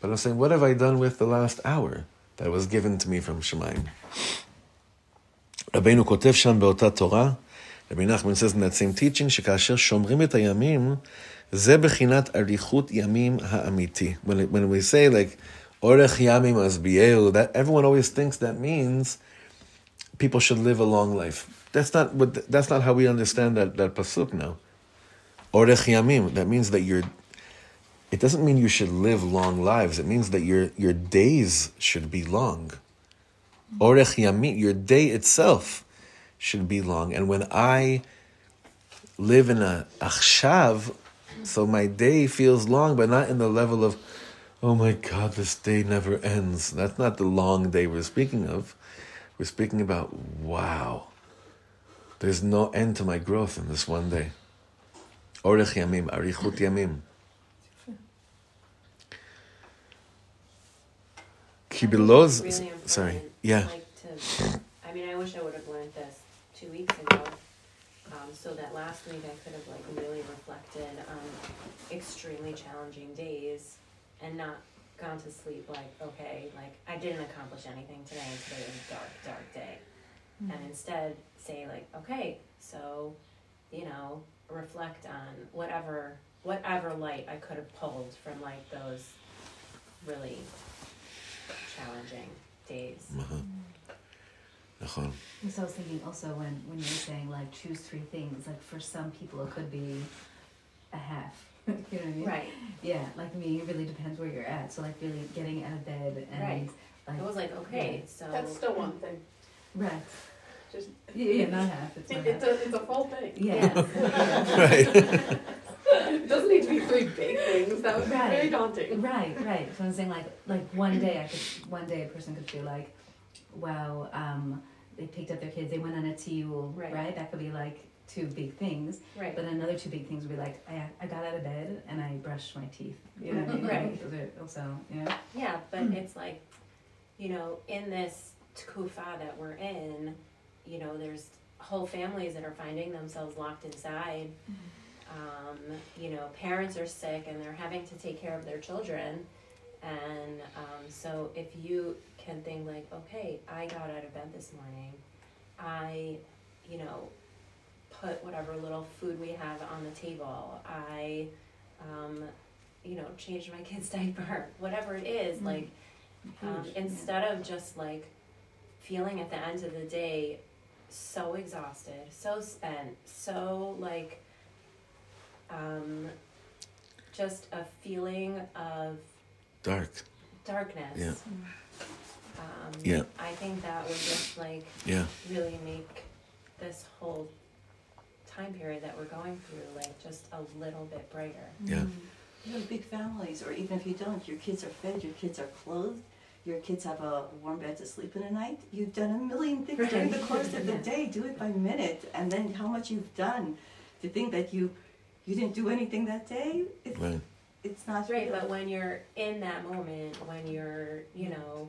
But I'm saying, what have I done with the last hour that was given to me from Shemayim? רבינו כותב שם באותה תורה, רבי נחמן says in that same teaching, שכאשר שומרים את הימים, זה בחינת אריכות ימים האמיתי. When, it, when we say like, אורך ימים משביעהו, that everyone always thinks that means people should live a long life. That's not what. That's not how we understand that that pasuk now. Orech yamim. That means that you're. It doesn't mean you should live long lives. It means that your your days should be long. Orech yamim. Your day itself should be long. And when I live in a achshav, so my day feels long, but not in the level of, oh my God, this day never ends. That's not the long day we're speaking of. We're speaking about, wow, there's no end to my growth in this one day. Orech yamim, arichut yamim. Kibiloz, Really sorry, yeah. Like to, I mean, I wish I would have learned this two weeks ago, um, so that last week I could have like really reflected on extremely challenging days and not gone to sleep like, okay, like I didn't accomplish anything today. Today was a dark, dark day. Mm-hmm. And instead say like, okay, so, you know, reflect on whatever whatever light I could have pulled from like those really challenging days. Mm-hmm. Mm. נכון. So I was thinking also when, when you were saying like choose three things, like for some people it could be a half. you know what I mean? Right. Yeah, like me, it really depends where you're at. So like really getting out of bed and Right. like I was like, okay, so That's still one thing. right. Just Yeah, yeah, not half. It's not it's half. a it's a full thing. Yeah. Right. It doesn't need to be three big things. That would be very Right. daunting. Right, right. So I'm saying like like one day I could one day a person could feel like, wow, um, they picked up their kids, they went on a tiul, Right. right. That could be like two big things. right. But another two big things would be like I I got out of bed and I brushed my teeth. You know what I mean? Right. Those are also yeah. Yeah, but it's like, you know, in this tkufa that we're in, you know, there's whole families that are finding themselves locked inside. Um, you know, parents are sick and they're having to take care of their children. And um, so if you can think like, okay, I got out of bed this morning, I, you know, put whatever little food we have on the table, I, um, you know, changed my kid's diaper, whatever it is, Mm. like, um, Huge, instead of just like feeling at the end of the day so exhausted, so spent, so like um, just a feeling of Dark. darkness. Yeah. Um, Yeah. I think that would just like Yeah. really make this whole time period that we're going through like just a little bit brighter. Yeah. You have big families, or even if you don't, your kids are fed, your kids are clothed, your kids have a warm bed to sleep in at night. You've done a million things during the course of the Yeah. day. Do it by minute, and then how much you've done. To think that you you didn't do anything that day, it's, Right. it's not right, real. but when you're in that moment, when you're, you know,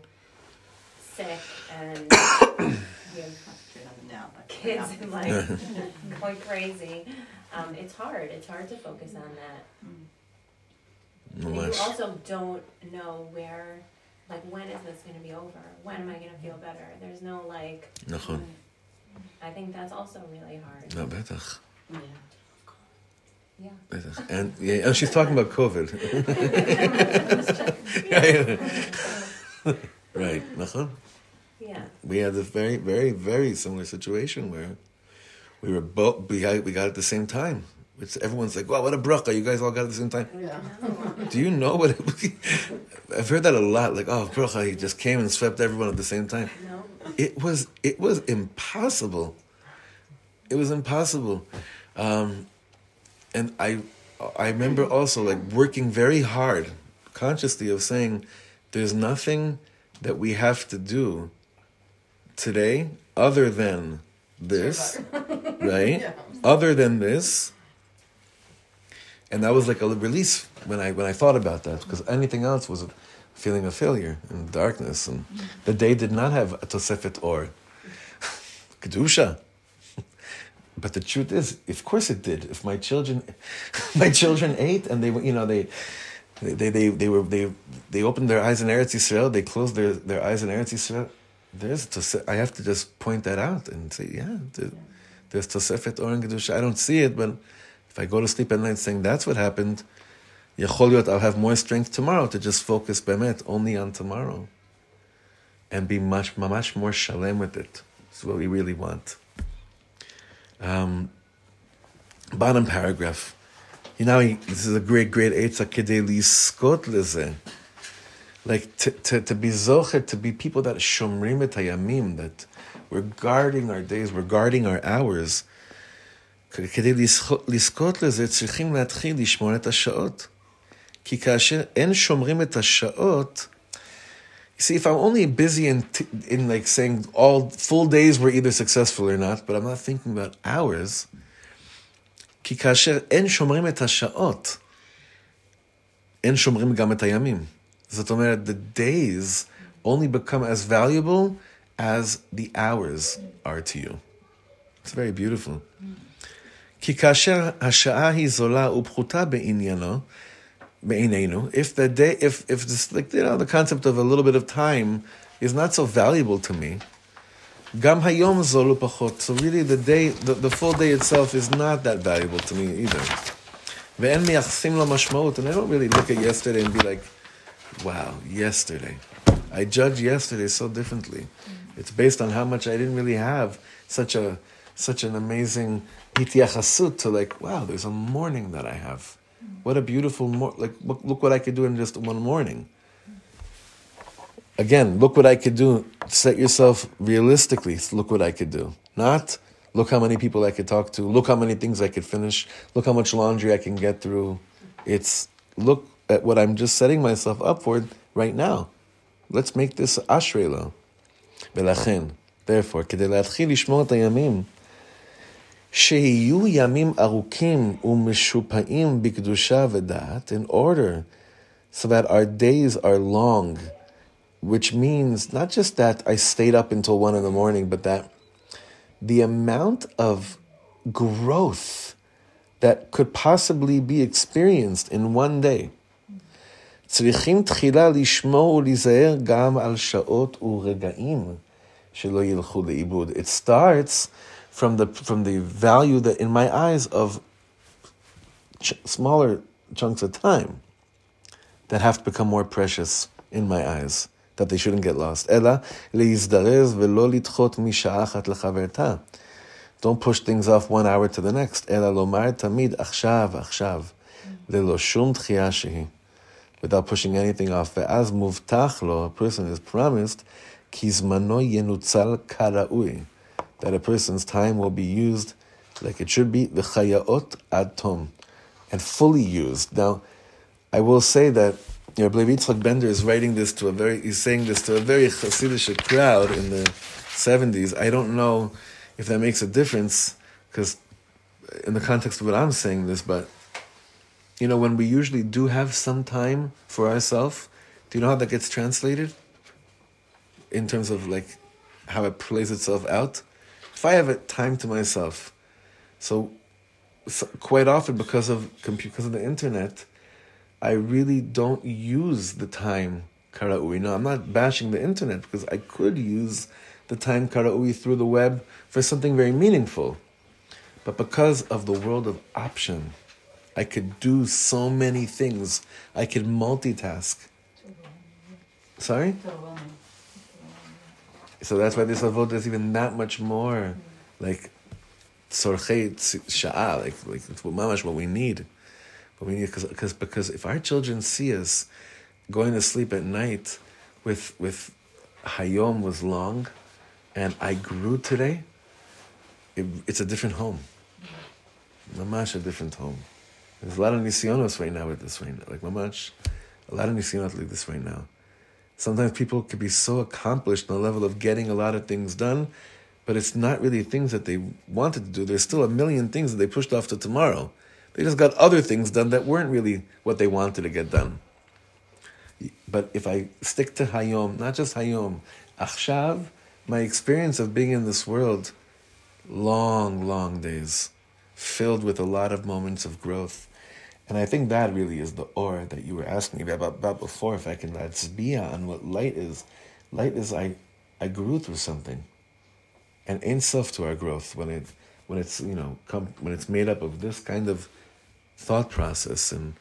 sick and you have Turn on it now, but- kids and like Yeah. going crazy, um, it's hard. It's hard to focus on that. And you Mamash. also don't know where, like, when is this going to be over? When am I going to feel better? There's no like. נכון. I think that's also really hard. No, בטח. Yeah. Yeah. בטח. And, yeah, and she's talking about COVID. Right. Uh-huh. Yeah. We had this very, very, very similar situation where we were both we got, we got at the same time. It's, everyone's like, "Wow, what a bracha! You guys all got at the same time." Yeah. Do you know what? It, I've heard that a lot. Like, "Oh, bracha! He just came and swept everyone at the same time." No. It was it was impossible. It was impossible, um, and I I remember also like working very hard, consciously of saying, "There's nothing." That we have to do today other than this, right? Yeah. Other than this, and that was like a release when I when I thought about that because anything else was a feeling of failure and darkness, and the day did not have a tosefet or kedusha. But the truth is, of course it did. If my children, my children ate and they, you know, they, they, they, they were they they opened their eyes in Eretz Yisrael. They closed their, their eyes in Eretz Yisrael. There's tos- I have to just point that out and say, yeah, there- there's Tosefet Or and Kedusha. I don't see it, but if I go to sleep at night saying that's what happened, Yechol Yot, I'll have more strength tomorrow to just focus bemet only on tomorrow, and be much much more shalem with it. It's what we really want. Um, bottom paragraph You know, he- this is a great, great Eitzah Kedei Liskot Leze. Like to, to, to be zocher, to be people that shomrim et hayamim, that we're guarding our days, we're guarding our hours. כדי לזכות- לזכות לזה צריכים להתחיל לשמור את השעות. כי כאשר אין שומרים את השעות, you see, if I'm only busy in, t- in like saying all full days were either successful or not, but I'm not thinking about hours, כי כאשר אין שומרים את השעות, אין שומרים גם את הימים. זאת אומרת, the days only become as valuable as the hours are to you. It's very beautiful. כי כאשר השעה היא זולה ופחותה בעניינו, בעינינו, if the day, if, if this, like, you know, the concept of a little bit of time is not so valuable to me, Gam hayom zolu pachot. So really, the day, the, the full day itself is not that valuable to me either. Ve'en miyachsim lo mashmaut. And I don't really look at yesterday and be like, wow, yesterday. I judge yesterday so differently. Mm. It's based on how much I didn't really have such a such an amazing itiachasut to like, wow, there's a morning that I have. Mm. What a beautiful mor- like look, look what I could do in just one morning Again, look what I could do. Set yourself realistically. Look what I could do. Not look how many people I could talk to. Look how many things I could finish. Look how much laundry I can get through. It's look at what I'm just setting myself up for right now. Let's make this ashrela. ולכן, therefore, כדי להתחיל לשמור את הימים, שיהיו ימים ארוכים ומשופעים בקדושה ודעת, in order so that our days are long, which means not just that I stayed up until one in the morning, but that the amount of growth that could possibly be experienced in one day. צריכים תחילה לשמור ולהיזהר גם על שעות ורגעים שלא ילכו לאיבוד. It starts from the, from the value that in my eyes of ch- smaller chunks of time that have to become more precious in my eyes, that they shouldn't get lost. אלא להזדרז ולא לדחות משעה אחת לחברתה. Don't push things off one hour to the next, אלא לומר תמיד עכשיו, עכשיו, ללא שום דחייה שהיא. without pushing anything off. ואז מובטח לו, a person is promised, כי זמנו ינוצל כראוי. That a person's time will be used like it should be, וחייאות עד תום. And fully used. Now, I will say that, you know, I believe Yitzchak Bender is writing this to a very, he's saying this to a very Hasidic crowd in the 70s. I don't know if that makes a difference, because in the context of what I'm saying this, but you know, when we usually do have some time for ourselves, do you know how that gets translated? In terms of like how it plays itself out? If I have a time to myself, so, so quite often because of because of the internet, I really don't use the time karaui. No, I'm not bashing the internet because I could use the time karaui through the web for something very meaningful. But because of the world of option, I could do so many things. I could multitask. Sorry? So that's why this avodah is even that much more like sorchei sha'a, like like it's mamash what we need. What we need because because if our children see us going to sleep at night with with hayom was long, and I grew today, it, it's a different home. Mamash a different home. There's a lot of nisionos right now with this right now. Like mamash, a lot of nisionot like this right now. Sometimes people could be so accomplished on the level of getting a lot of things done, but it's not really things that they wanted to do. There's still a million things that they pushed off to tomorrow. They just got other things done that weren't really what they wanted to get done. But if I stick to Hayom, not just Hayom, Achshav, my experience of being in this world, long, long days, filled with a lot of moments of growth. And I think that really is the or that you were asking me about, about before, if I can be on what light is. Light is I, I grew through something. And in self to our growth when it when it's you know come when it's made up of this kind of thought process and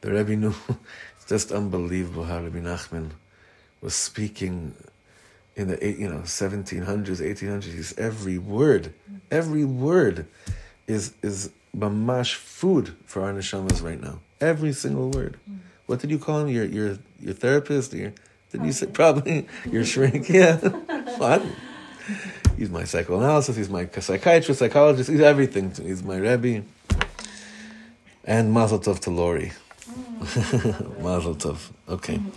the Rebbe knew it's just unbelievable how Rabbi Nachman was speaking in the eight, you know 1700s 1800s every word every word is is mamash food for our neshamas right now. Every single word. What did you call him? Your your your therapist? Your did you say probably. your shrink? Yeah. What he's my psychoanalysis he's my psychiatrist psychologist. He's everything he's my rebbe and mazel tov to Lori. Mazel tov. Okay mm-hmm.